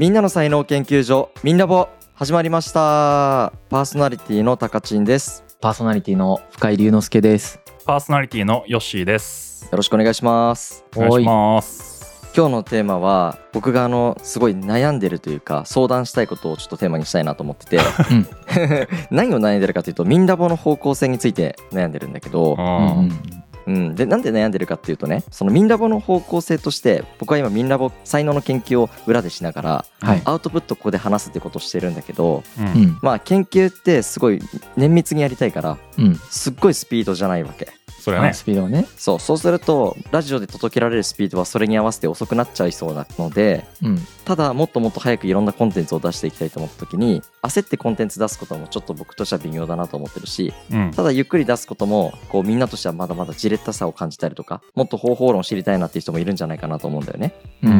みんなの才能研究所みんなぼ始まりました。パーソナリティのたかちんです。パーソナリティの深井龍之介です。パーソナリティのヨッシーです。よろしくお願いします。お願いします。今日のテーマは僕があのすごい悩んでるというか相談したいことをちょっとテーマにしたいなと思ってて、うん。何を悩んでるかというとみんなぼの方向性について悩んでるんだけど、うんうん、でなんで悩んでるかっていうとねそのミンラボの方向性として僕は今ミンラボ才能の研究を裏でしながらはい。アウトプットここで話すってことをしてるんだけどうんうん。まあ研究ってすごい綿密にやりたいからうん。すっごいスピードじゃないわけそれはね、スピードをね。そうそうするとラジオで届けられるスピードはそれに合わせて遅くなっちゃいそうなのでうん。ただもっともっと早くいろんなコンテンツを出していきたいと思った時に焦ってコンテンツ出すこともちょっと僕としては微妙だなと思ってるしうんただゆっくり出すこともこうみんなとしてはまだまだじれったさを感じたりとかもっと方法論を知りたいなっていう人もいるんじゃないかなと思うんだよね。うん。う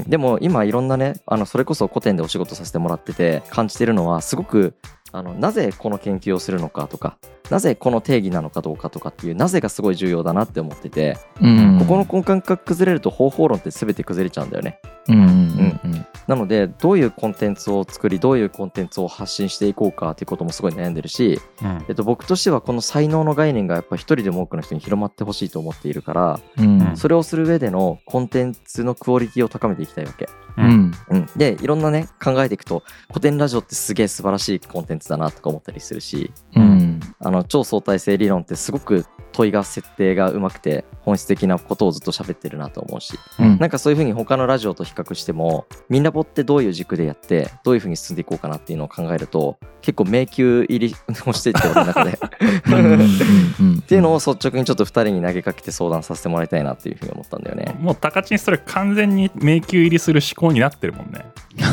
ん、でも今いろんなねあのそれこそ古典でお仕事させてもらってて感じてるのはすごくあのなぜこの研究をするのかとかなぜこの定義なのかどうかとかっていうなぜがすごい重要だなって思ってて、うん。ここの根幹が崩れると方法論って全て崩れちゃうんだよね。うん。なのでどういうコンテンツを作りどういうコンテンツを発信していこうかっていうこともすごい悩んでるし、うんえっと、僕としてはこの才能の概念がやっぱ一人でも多くの人に広まってほしいと思っているからうん。それをする上でのコンテンツのクオリティを高めていきたいわけ。うん。うん、でいろんなね考えていくと古典ラジオってすげえ素晴らしいコンテンツだなとか思ったりするしうん。あの超相対性理論ってすごく問いが設定がうまくて本質的なことをずっと喋ってるなと思うしうん。なんかそういうふうに他のラジオと比較してもみんなぼってどういう軸でやってどういうふうに進んでいこうかなっていうのを考えると結構迷宮入りをしていって俺の中でっ うん。ていうのを率直にちょっと2人に投げかけて相談させてもらいたいなっていうふうに思ったんだよね。もう高知にそれ完全に迷宮入りする思考になってるもんね。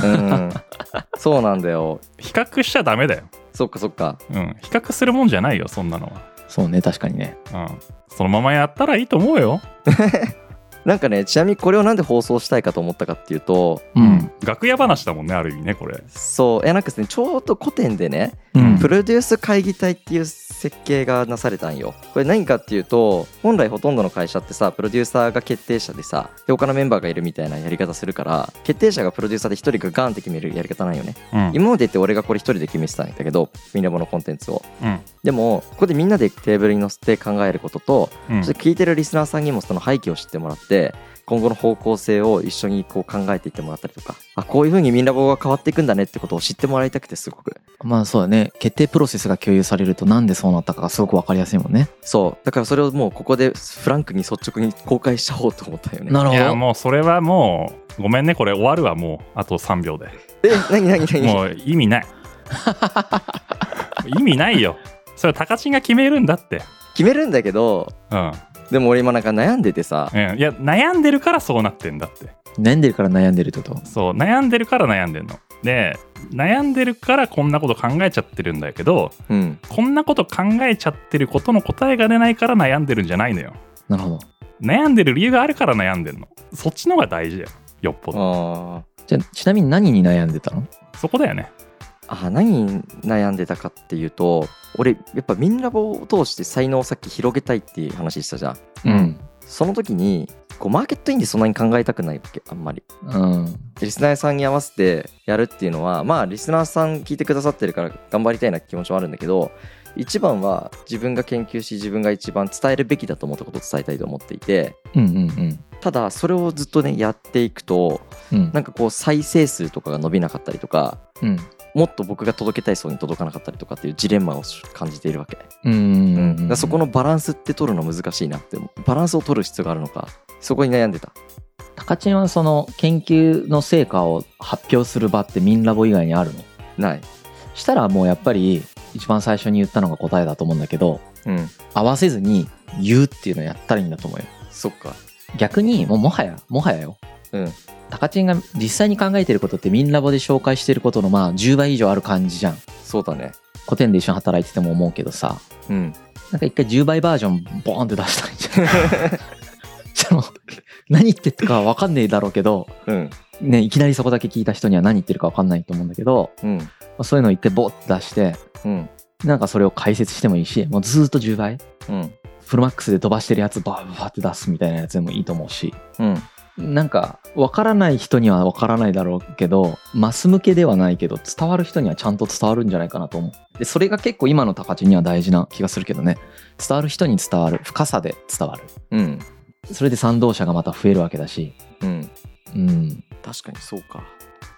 うん、そうなんだよ比較しちゃダメだよ。そっかそっかうん。比較するもんじゃないよ、そんなのは。そうね、確かにね。うん。そのままやったらいいと思うよ。なんかねちなみにこれをなんで放送したいかと思ったかっていうとうん。楽屋話だもんね、ある意味ね、これ。そういやなんかですねちょうど古典でねうんプロデュース会議体っていう設計がなされたんよこれ何かっていうと本来ほとんどの会社ってさプロデューサーが決定者でさで他のメンバーがいるみたいなやり方するから決定者がプロデューサーで一人がガンって決めるやり方なんよねうん。今までって俺がこれ一人で決めてたんだけどみんなものコンテンツをうん。でもここでみんなでテーブルに乗せて考えることとうんそして聞いてるリスナーさんにもその背景を知ってもらって今後の方向性を一緒にこう考えていってもらったりとかあこういうふうにみんな棒が変わっていくんだねってことを知ってもらいたくてすごくまあそうだね。決定プロセスが共有されるとなんでそうなったかがすごくわかりやすいもんね。そうだからそれをもうここでフランクに率直に公開しちゃおうと思ったよねいや、なるほど。もうそれはもう、ごめんね、これ終わるわ、もう。あと3秒で。え何何何？もう意味ない。意味ないよ。それは高知が決めるんだって。決めるんだけどうん。でも俺今なんか悩んでてさ。うん、いや悩んでるからそうなってんだって。悩んでるから悩んでるってこと？そう悩んでるから悩んでんの。で悩んでるからこんなこと考えちゃってるんだけどうん。こんなこと考えちゃってることの答えが出ないから悩んでるんじゃないのよ。なるほど。悩んでる理由があるから悩んでんの。そっちの方が大事だよ。よっぽど。あじゃあ、ちなみに何に悩んでたの？そこだよね。ーあ何に悩んでたかっていうと俺やっぱみんな棒を通して才能をさっき広げたいっていう話したじゃんうん。その時にこうマーケットインでそんなに考えたくないわけあんまりうん。リスナーさんに合わせてやるっていうのはまあリスナーさん聞いてくださってるから頑張りたいな気持ちはあるんだけど一番は自分が研究し自分が一番伝えるべきだと思ったことを伝えたいと思っていてうんうんただそれをずっとねやっていくとうん。うん。なんかこう再生数とかが伸びなかったりとかうん。もっと僕が届けたい層に届かなかったりとかっていうジレンマを感じているわけ、うん。そこのバランスって取るの難しいなってバランスを取る必要があるのかそこに悩んでた。高知はその研究の成果を発表する場ってミンラボ以外にあるの？ない。したらもうやっぱり一番最初に言ったのが答えだと思うんだけどうん。合わせずに言うっていうのをやったらいいんだと思うよ。そっか。逆にもうもはやもはやよ。うん高知が実際に考えてることってミンラボで紹介してることのまあ10倍以上ある感じじゃん。そうだね。古典で一緒に働いてても思うけどさ。うん。なんか一回10倍バージョンボーンって出したらいいんじゃない その何言ってるか分かんねえだろうけどうん。ねいきなりそこだけ聞いた人には何言ってるか分かんないと思うんだけどうん。まあそういうのを一回ボーって出してうん。なんかそれを解説してもいいしもうずーっと10倍うん。フルマックスで飛ばしてるやつバーバーって出すみたいなやつでもいいと思うし。うんなんか分からない人には分からないだろうけどマス向けではないけど伝わる人にはちゃんと伝わるんじゃないかなと思う。でそれが結構今の高知には大事な気がするけどね。伝わる人に伝わる。深さで伝わる。うんそれで賛同者がまた増えるわけだし。うん。うん。確かにそうか。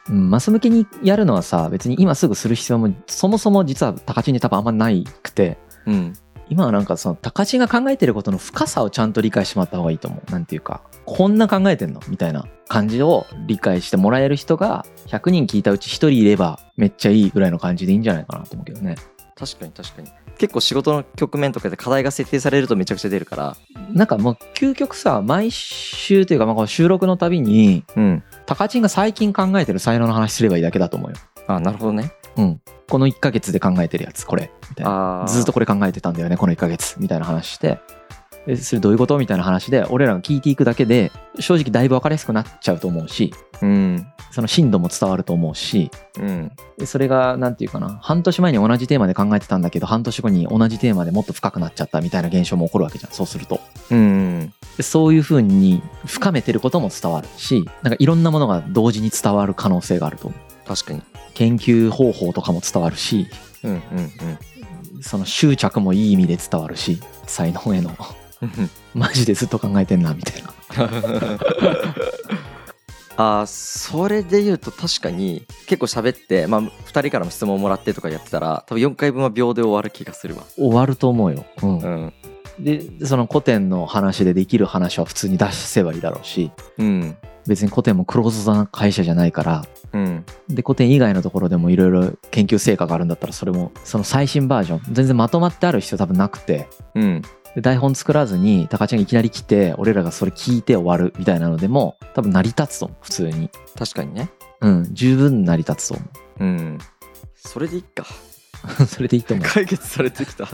うん、マス向けにやるのはさ別に今すぐする必要もそもそも実は高知に多分あんまないくてうん。今はなんかその高知が考えてることの深さをちゃんと理解してもらった方がいいと思う。なんていうかこんな考えてんの？みたいな感じを理解してもらえる人が100人聞いたうち1人いればめっちゃいいぐらいの感じでいいんじゃないかなと思うけどね。確かに確かに。結構仕事の局面とかで課題が設定されるとめちゃくちゃ出るから。なんかもう究極さ毎週というかまあこの収録のたびにうん。高知が最近考えてる才能の話すればいいだけだと思うよ。あなるほどね。うん。この1ヶ月で考えてるやつこれ。みたいな。ずっとこれ考えてたんだよねこの1ヶ月。みたいな話して。えそれどういうこと？みたいな話で俺らが聞いていくだけで正直だいぶ分かりやすくなっちゃうと思うしうん。その深度も伝わると思うしうん。でそれがなんていうかな半年前に同じテーマで考えてたんだけど半年後に同じテーマでもっと深くなっちゃったみたいな現象も起こるわけじゃんそうすると。うんでそういう風に深めてることも伝わるしなんかいろんなものが同時に伝わる可能性があると思う。確かに。研究方法とかも伝わるしうんうんその執着もいい意味で伝わるし才能への。うんマジでずっと考えてんなみたいな。あーそれで言うと確かに結構喋って、まあ、2人からも質問もらってとかやってたら多分4回分は秒で終わる気がするわ。終わると思うよ、うん。うん。でその古典の話でできる話は普通に出せばいいだろうしうん。別に古典もクローズドな会社じゃないからうん。で古典以外のところでもいろいろ研究成果があるんだったらそれもその最新バージョン全然まとまってある必要多分なくてうんで台本作らずに高知がいきなり来て俺らがそれ聞いて終わるみたいなのでも多分成り立つと思う普通に。確かにね。うん十分成り立つと思う。ん。それでいっか。う それでいいと思う。解決されてきた。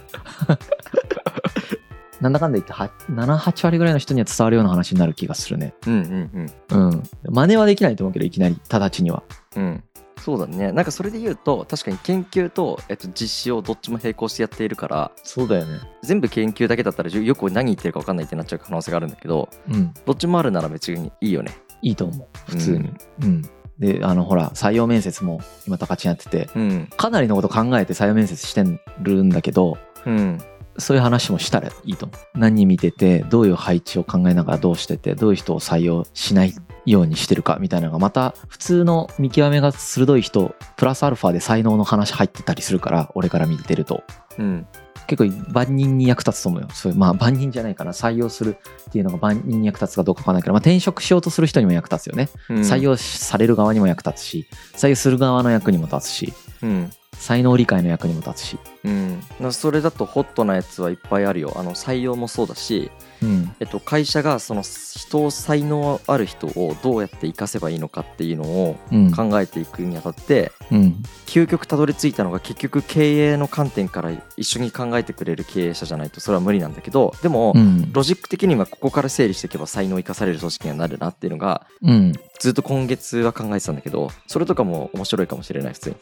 なんだかんだ言って78割ぐらいの人には伝わるような話になる気がするね。うんうんうん。真似はできないと思うけどいきなり。直ちには。うんうんそうだね。なんかそれで言うと確かに研究と、えっと、実施をどっちも並行してやっているからそうだよね。全部研究だけだったらよく何言ってるか分かんないってなっちゃう可能性があるんだけどうん。どっちもあるなら別にいいよね。いいと思う。普通に。うん、であのほら採用面接も今高知にやっててうん。かなりのこと考えて採用面接してるんだけどうんそういう話もしたらいいと思う。何見ててどういう配置を考えながらどうしててどういう人を採用しないようにしてるかみたいなのがまた普通の見極めが鋭い人プラスアルファで才能の話入ってたりするから俺から見てると。うん。結構万人に役立つと思うよ。そういうまあ万人じゃないかな採用するっていうのが万人に役立つかどうかわかんないけど、まあ、転職しようとする人にも役立つよね、うん。採用される側にも役立つし採用する側の役にも立つしうん。才能理解の役にも立つし。うん、なそれだとホットなやつはいっぱいあるよ。あの採用もそうだし、うん。えっと、会社がその人を才能ある人をどうやって生かせばいいのかっていうのをうん。考えていくにあたってうん。究極たどり着いたのが結局経営の観点から一緒に考えてくれる経営者じゃないとそれは無理なんだけどでも、うん。ロジック的にはここから整理していけば才能を生かされる組織にはなるなっていうのがうん。ずっと今月は考えてたんだけどそれとかも面白いかもしれない普通に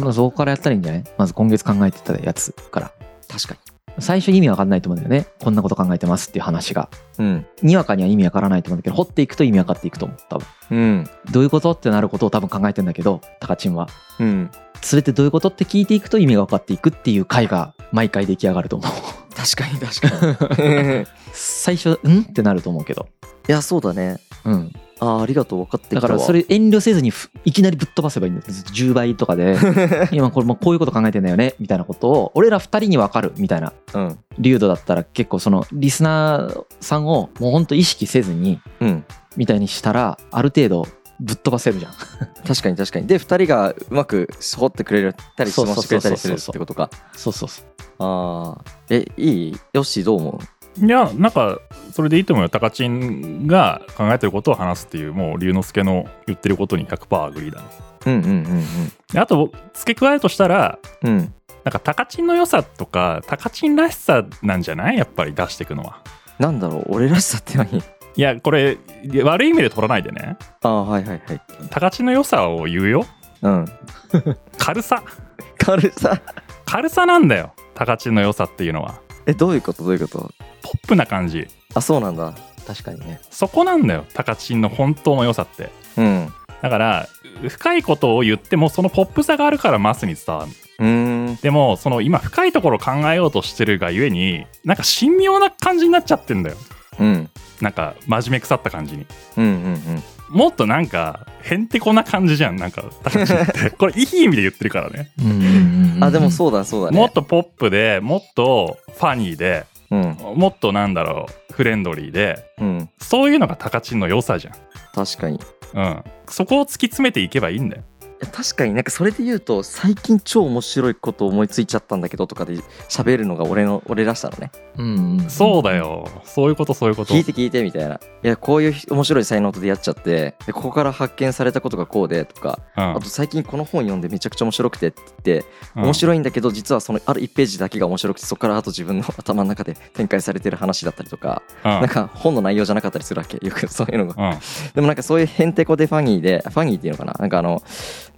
まあ、そこからやったらいいんじゃない？まず今月考えてたやつから。確か最初意味わかんないと思うんだよね。こんなこと考えてますっていう話が。にうんにわかには意味わからないと思うんだけど、掘っていくと意味わかっていくと思う。多分。うんどういうことってなることを多分考えてんだけど、タカチンは。うんそれってどういうことって聞いていくと意味が分かっていくっていう回が毎回出来上がると思う。確かに確かにい 最初、ん？ってなると思うけど。やそうだねうん。あーありがとう分かってきたわ。だからそれ遠慮せずにふいきなりぶっ飛ばせばいいんです。10倍とかで、今これもうこういうこと考えてんだよね、みたいなことを、俺ら2人に分かるみたいな。うん。流度だったら結構そのリスナーさんをもうほんと意識せずにうん。みたいにしたらある程度ぶっ飛ばせるじゃん。確かに確かに。で2人がうまく掘ってくれたり質問してくれたりするそうそう。そうそうってことか。そうそうそう。ああえいい？よしどう思いやなんかそれでいいと思うよ。タカチンが考えてることを話すっていうもう龍之介の言ってることに100% agree だね。ううんうんうん。であと付け加えるとしたらうん。うんなんかタカチンの良さとかタカチンらしさなんじゃない？やっぱり出していくのは。なんだろう？俺らしさって何？いやこれ悪い意味で取らないでね。ああはいはいはい。タカチンの良さを言うよ。うん。軽さ。軽さ？軽さなんだよ。タカチンの良さっていうのはえどういうこと？どういうこと？ポップな感じ。あそうなんだ。確かにね。そこなんだよタカチンの本当の良さって。うん。だから深いことを言ってもそのポップさがあるからマスに伝わる。うーん。でもその今深いところを考えようとしてるがゆえになんか神妙な感じになっちゃってんだよ。うんなんか真面目腐った感じに。うんうんもっとなんかへんてこな感じじゃんなんかタカチンって。これいい意味で言ってるからね。うんうんうんうん。あでもそうだそうだね。もっとポップでもっとファニーでうん。もっとなんだろうフレンドリーでうん。そういうのがタカチンの良さじ確かに。いゃんうん。そこを突き詰めていけばいいんだよ。や確かになんかそれで言うと最近超面白いこと思いついちゃったんだけどとかで喋るのが俺の俺らしたのね。うんうんそうだよ。そういうことそういうこと。聞いて聞いてみたいな。いやこういう面白い才能と出会っちゃってでここから発見されたことがこうでとかうん。あと最近この本読んでめちゃくちゃ面白くてって言ってうん。面白いんだけど実はそのある1ページだけが面白くてそこからあと自分の頭の中で展開されてる話だったりとかうん。なんか本の内容じゃなかったりするわけよく。そういうのが。うん。でもなんかそういうへんてこでファニーでファニーっていうのかな？なんかあの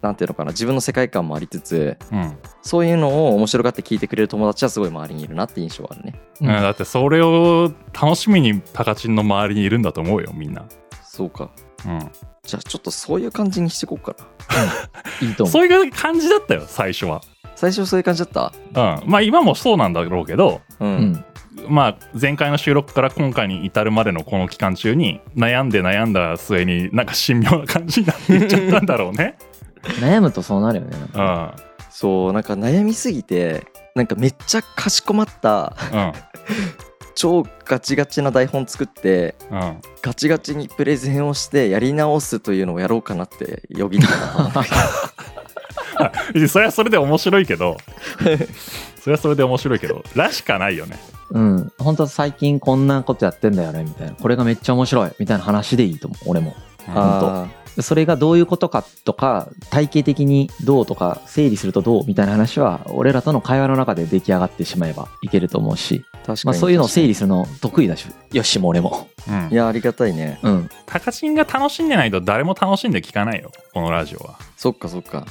なんていうのかな自分の世界観もありつつうん。そういうのを面白がって聞いてくれる友達はすごい周りにいるなって印象はあるね。うん。だってそれを楽しみにタカチンの周りにいるんだと思うよみんな、そうか。うん、じゃあちょっとそういう感じにしていこうかな いいと思う。そういう感じだったよ最初は、最初そういう感じだった？うん、まあ今もそうなんだろうけどうん、うん。まあ前回の収録から今回に至るまでのこの期間中に悩んで悩んだ末になんか神妙な感じになっていっちゃったんだろうね、悩むとそうなるよねなんうかん。そうなんか悩みすぎてなんかめっちゃかしこまったうん。超ガチガチな台本作ってうん。ガチガチにプレゼンをしてやり直すというのをやろうかなってよぎった。な別にそれはそれで面白いけど それはそれで面白いけどらしかないよね。うん。本当は最近こんなことやってんだよねみたいな。これがめっちゃ面白いみたいな話でいいと思う俺も。あでそれがどういうことかとか体系的にどうとか整理するとどうみたいな話は俺らとの会話の中で出来上がってしまえばいけると思うし、ー確かに、まあ、そういうのを整理するの得意だしよしも俺も。うん。いやありがたいね。うん。タカチンが楽しんでないと誰も楽しんで聞かないよこのラジオは。そっかそっか。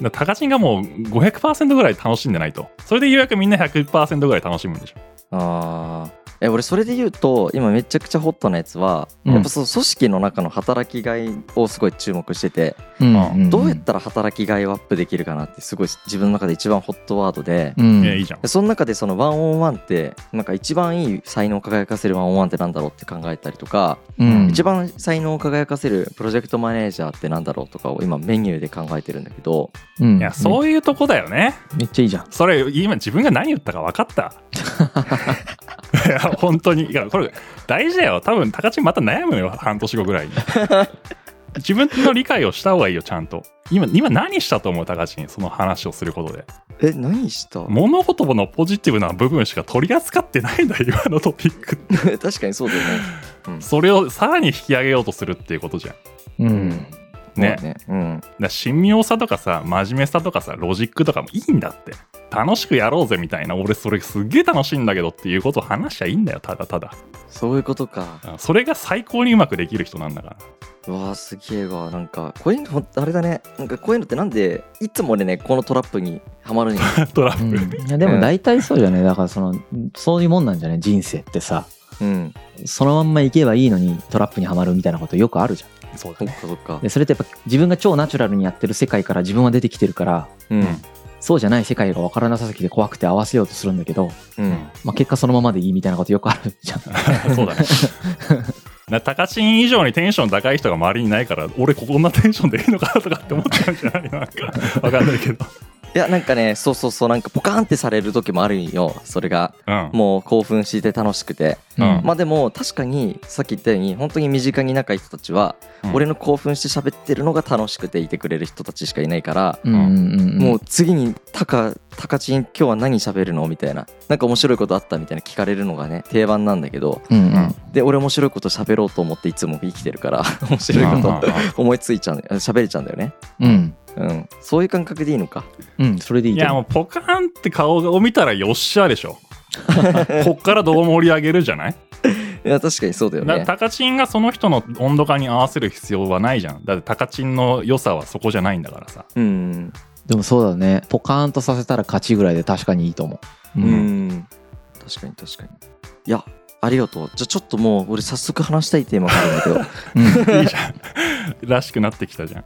うん、チンがもう500%ぐらい楽しんでないと。それでようやくみんな100%ぐらい楽しむんでしょ。あーえ俺それで言うと今めちゃくちゃホットなやつは、うん。やっぱそう組織の中の働きがいをすごい注目してて、うんどうやったら働きがいをアップできるかなってすごい自分の中で一番ホットワードで、うん。いやいいじゃん。でその中でそのワンオンワンってなんか一番いい才能を輝かせるワンオンワンってなんだろうって考えたりとか、うん。一番才能を輝かせるプロジェクトマネージャーってなんだろうとかを今メニューで考えてるんだけどうん。いやそういうとこだよね。めっちゃいいじゃん。それ今自分が何言ったか分かった？い や 本当に。いやこれ大事だよ。多分タカチンまた悩むよ。半年後ぐらいに。自分の理解をした方がいいよちゃんと。今今何したと思うタカチンその話をすることで。え何した？物事のポジティブな部分しか取り扱ってないんだよ 今のトピック。確かにそうだよね。うん。それをさらに引き上げようとするっていうことじゃん。うん。ね。ね。うん、だ神妙さとかさ真面目さとかさロジックとかもいいんだって楽しくやろうぜみたいな。俺それすっげえ楽しいんだけどっていうことを話しゃいいんだよただただ。そういうことか。うん。それが最高にうまくできる人なんだから。うわーすげえわ。なんかこういうのあれだね。なんかこういうのってなんでいつも俺ねこのトラップにはまるんよ。トラッうん。プ、いやでも大体そうじゃねだからそのそういうもんなんじゃない？人生ってさ。うん。そのまんま行けばいいのにトラップにはまるみたいなことよくあるじゃん。そっそうだね。かそっか。でそれってやっぱ自分が超ナチュラルにやってる世界から自分は出てきてるから。うんそうじゃない世界が分からなさすぎて怖くて合わせようとするんだけど、うん。まあ、結果そのままでいいみたいなことよくあるじゃん。そうだね。だタカチン以上にテンション高い人が周りにいないから俺こんなテンションでいいのかなとかって思っちゃうんじゃないなんか。わかんないけどいやなんかねそうそうそうなんかポカーンってされる時もあるんよ。それが。うん。もう興奮して楽しくて。うん。まあでも確かにさっき言ったように本当に身近に仲いい人たちは、うん。俺の興奮して喋ってるのが楽しくていてくれる人たちしかいないから、うんもう次に「タカタカチン今日は何喋るの?」みたいな「なんか面白いことあった?」みたいな聞かれるのがね定番なんだけどうんうん。で俺面白いこと喋ろうと思っていつも生きてるから面白いこと思いついちゃう喋れちゃうんだよね。うんうん。そういう感覚でいいのか。うんそれでいいいやもうポカーンって顔を見たらよっしゃでしょ。こっからどう盛り上げるじゃない？いや確かにそうだよね。タカチンがその人の温度感に合わせる必要はないじゃん。だってタカチンの良さはそこじゃないんだからさ。うん。うでもそうだね。ポカーンとさせたら勝ちぐらいで確かにいいと思う。うん。確かに確かに。いやありがとう。じゃあちょっともう俺早速話したいテーマがあるんだけど。いうん。いいじゃん。らしくなってきたじゃん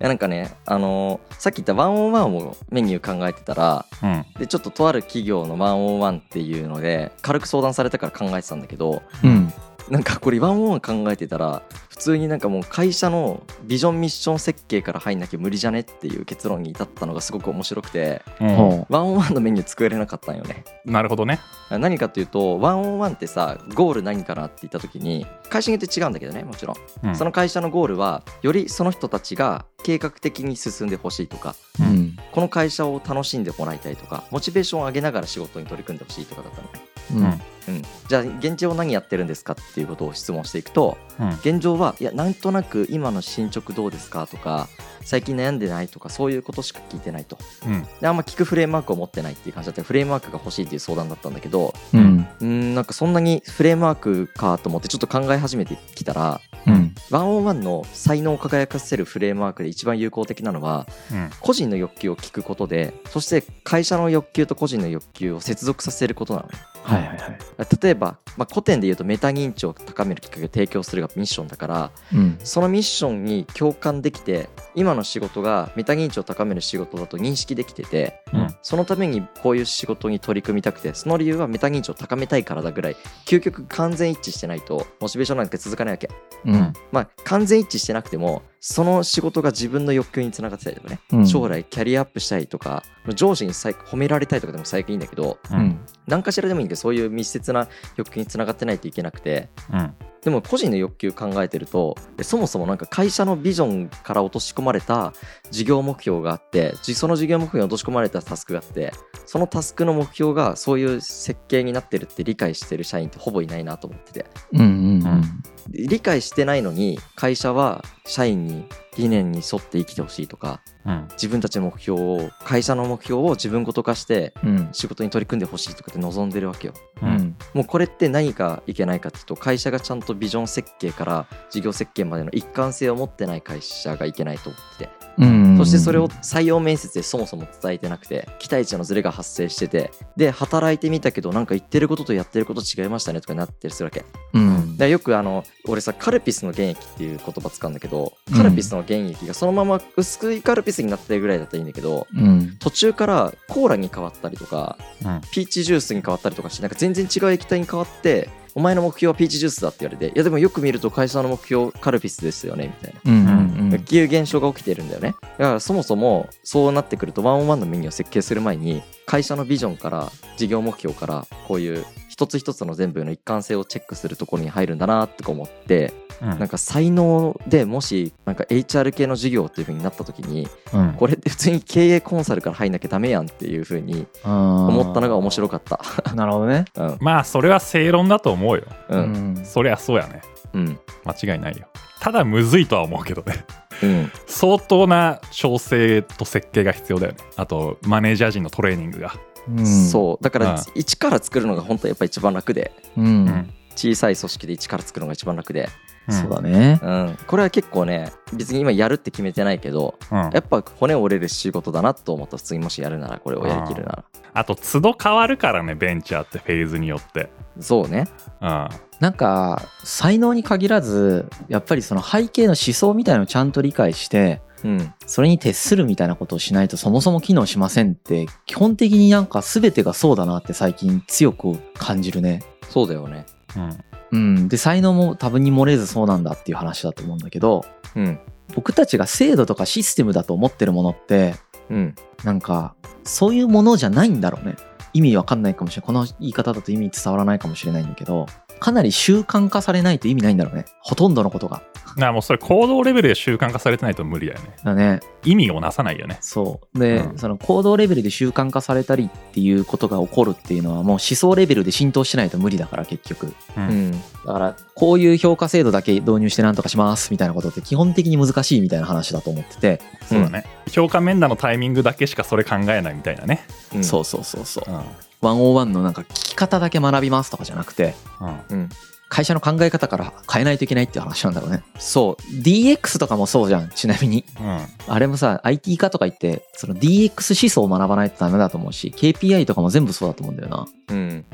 やなんかねあのーさっき言ったワンオンワンをメニュー考えてたらうん。でちょっととある企業のワンオンワンっていうので軽く相談されたから考えてたんだけどうんなんかこれワンオン考えてたら普通になんかもう会社のビジョンミッション設計から入んなきゃ無理じゃねっていう結論に至ったのがすごく面白くてうん。ほワンオンワンのメニュー作れなかったんよね。なるほどね。何かっていうとワンオンワンってさゴール何かなって言った時に会社によって違うんだけどねもちろん、うん。その会社のゴールはよりその人たちが計画的に進んでほしいとかううん。この会社を楽しんでもらいたいとかモチベーションを上げながら仕事に取り組んでほしいとかだったのね、うん。うん、じゃあ現状何やってるんですかっていうことを質問していくとうん。現状はいやなんとなく今の進捗どうですかとか最近悩んでないとかそういうことしか聞いてないと。うん。であんま聞くフレームワークを持ってないっていう感じだった。フレームワークが欲しいっていう相談だったんだけどうん。うーんなんかそんなにフレームワークかと思ってちょっと考え始めてきたらうん。ワンオンワンの才能を輝かせるフレームワークで一番有効的なのはうん。個人の欲求を聞くことでそして会社の欲求と個人の欲求を接続させることなのねはいはいはい。例えば、まあ、古典で言うとメタ認知を高めるきっかけを提供するがミッションだからうん。そのミッションに共感できて今の仕事がメタ認知を高める仕事だと認識できててうん。そのためにこういう仕事に取り組みたくてその理由はメタ認知を高めたいからだぐらい究極完全一致してないとモチベーションなんて続かないわけ。うん。まあ完全一致してなくてもその仕事が自分の欲求につながってたりとかね、うん。将来キャリアアップしたいとか上司に最褒められたいとかでも最近いいんだけどううん。ん何かしらでもいいんだけどそういう密接な欲求につながってないといけなくて。うん。でも個人の欲求考えてるとえそもそもなんか会社のビジョンから落とし込まれた事業目標があってじその事業目標に落とし込まれたタスクがあってそのタスクの目標がそういう設計になってるって理解してる社員ってほぼいないなと思ってて。うんうんで理解してないのに会社は社員に理念に沿って生きてほしいとかうん。自分たちの目標を会社の目標を自分ごと化してうん。仕事に取り組んでほしいとかって望んでるわけよ。ううん。んもうこれって何がいけないかっていうと会社がちゃんとビジョン設計から事業設計までの一貫性を持ってない会社がいけないと思ってて。うんそしてそれを採用面接でそもそも伝えてなくて期待値のズレが発生しててで働いてみたけどなんか言ってることとやってること違いましたねとかなってるするわけ。うん。でよくあの俺さカルピスの原液っていう言葉使うんだけどうん。カルピスの原液がそのまま薄いカルピスになってるぐらいだったらいいんだけどうん。途中からコーラに変わったりとかうん。ピーチジュースに変わったりとかしてなんか全然違う液体に変わってお前の目標はピーチジュースだって言われていやでもよく見ると会社の目標カルピスですよねみたいな。うんうんっていう現象が起きてるんだよねだからそもそもそうなってくるとワンオンワンのメニューを設計する前に会社のビジョンから事業目標からこういう一つ一つの全部の一貫性をチェックするところに入るんだなって思ってうん。なんか才能でもしなんか HR 系の事業っていう風になった時にうん。これって普通に経営コンサルから入んなきゃダメやんっていう風に思ったのが面白かった。た なるほどね。うん。まあそれは正論だと思うよ。ううんん。そりゃそうやね。うん。間違いないよ。ただむずいとは思うけどね。うん。相当な調整と設計が必要だよね。あとマネージャー陣のトレーニングがうん。そう。だから一から作るのが本当やっぱ一番楽で。ううん。ん小さい組織で一から作るのが一番楽で、そうだね。うん、これは結構ね別に今やるって決めてないけどうん。やっぱ骨折れる仕事だなと思った普通にもしやるならこれをやりきるなら。あと都度変わるからねベンチャーってフェーズによって。そうね。うん。なんか才能に限らずやっぱりその背景の思想みたいのをちゃんと理解してうん。それに徹するみたいなことをしないとそもそも機能しませんって基本的になんか全てがそうだなって最近強く感じるね。そうだよね。うん。うん、で才能も多分に漏れずそうなんだっていう話だと思うんだけどうん。僕たちが制度とかシステムだと思ってるものってうん。なんかそういうものじゃないんだろうね。意味わかんないかもしれない。この言い方だと意味伝わらないかもしれないんだけどかなり習慣化されないと意味ないんだろうね。ほとんどのことが。だからもうそれ行動レベルで習慣化されてないと無理だよね。だね。意味をなさないよね。そう。で、うん。その行動レベルで習慣化されたりっていうことが起こるっていうのはもう思想レベルで浸透してないと無理だから結局。ううん。んだからこういう評価制度だけ導入してなんとかしますみたいなことって基本的に難しいみたいな話だと思ってて、そうだね。評価面談のタイミングだけしかそれ考えないみたいなね。うん。そうそうそうそう。うん101のなんか聞き方だけ学びますとかじゃなくてうん。うん。会社の考え方から変えないといけないっていう話なんだろうね。そう。DX とかもそうじゃん。ちなみに。うん。あれもさ IT 化とか言ってその DX 思想を学ばないとダメだと思うし KPI とかも全部そうだと思うんだよな。うん。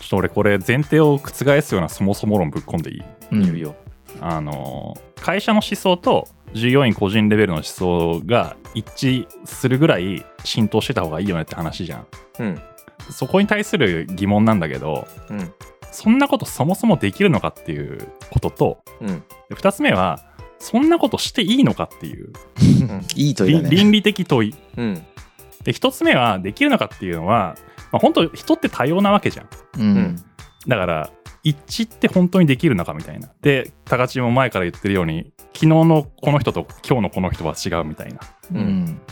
ちょっと俺これ前提を覆すようなそもそも論ぶっ込んでいい？うん。言うよ。あの会社の思想と従業員個人レベルの思想が一致するぐらい浸透してた方がいいよねって話じゃん。うんそこに対する疑問なんだけどうん。そんなことそもそもできるのかっていうこととうん。で2つ目はそんなことしていいのかっていういい問いだね。倫倫理的問い。うん。で1つ目はできるのかっていうのは、まあ、本当人って多様なわけじゃん。うん。だから一致って本当にできるのかみたいな。で高知も前から言ってるように昨日のこの人と今日のこの人は違うみたいな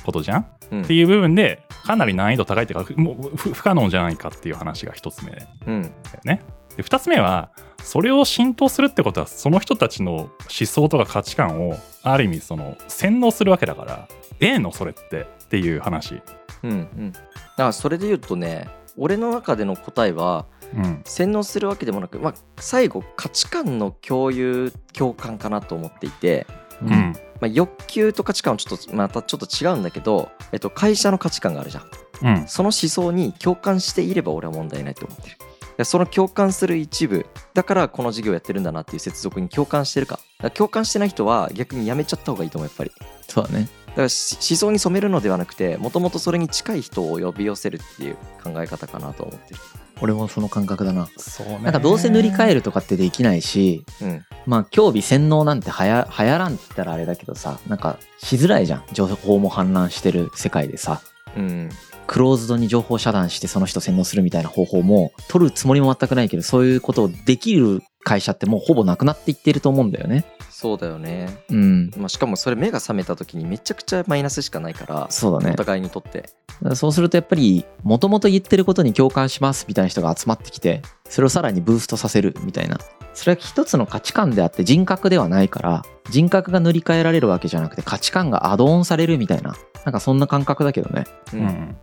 ことじゃん、うん。っていう部分でかなり難易度高いっていうかふもう不不可能じゃないかっていう話が1つ目。だようんね。で2つ目はそれを浸透するってことはその人たちの思想とか価値観をある意味その洗脳するわけだからええのそれってっていう話。うんうん。だからそれで言うとね俺の中での答えはうん洗脳するわけでもなく、まあ、最後価値観の共有共感かなと思っていて、うん。うんまあ、欲求と価値観はちょっとまたちょっと違うんだけど、えっと、会社の価値観があるじゃん。うん。その思想に共感していれば俺は問題ないと思ってる。でその共感する一部だからこの事業やってるんだなっていう接続に共感してるか。共感してない人は逆にやめちゃった方がいいと思うやっぱり。そうだね。だからし思想に染めるのではなくてもともとそれに近い人を呼び寄せるっていう考え方かなと思ってる俺もその感覚だな。そうね。なんかどうせ塗り替えるとかってできないしうん。まあ興味洗脳なんてはや流行らんって言ったらあれだけどさなんかしづらいじゃん。情報も氾濫してる世界でさ。うん。クローズドに情報遮断してその人洗脳するみたいな方法も取るつもりも全くないけどそういうことをできる会社ってもうほぼなくなっていってると思うんだよねそうだよね、うん。まあ、しかもそれ目が覚めた時にめちゃくちゃマイナスしかないからそうだね。お互いにとって。そうするとやっぱりもともと言ってることに共感しますみたいな人が集まってきてそれをさらにブーストさせるみたいな。それは一つの価値観であって人格ではないから人格が塗り替えられるわけじゃなくて価値観がアドオンされるみたいな。なんかそんな感覚だけどね。ううんん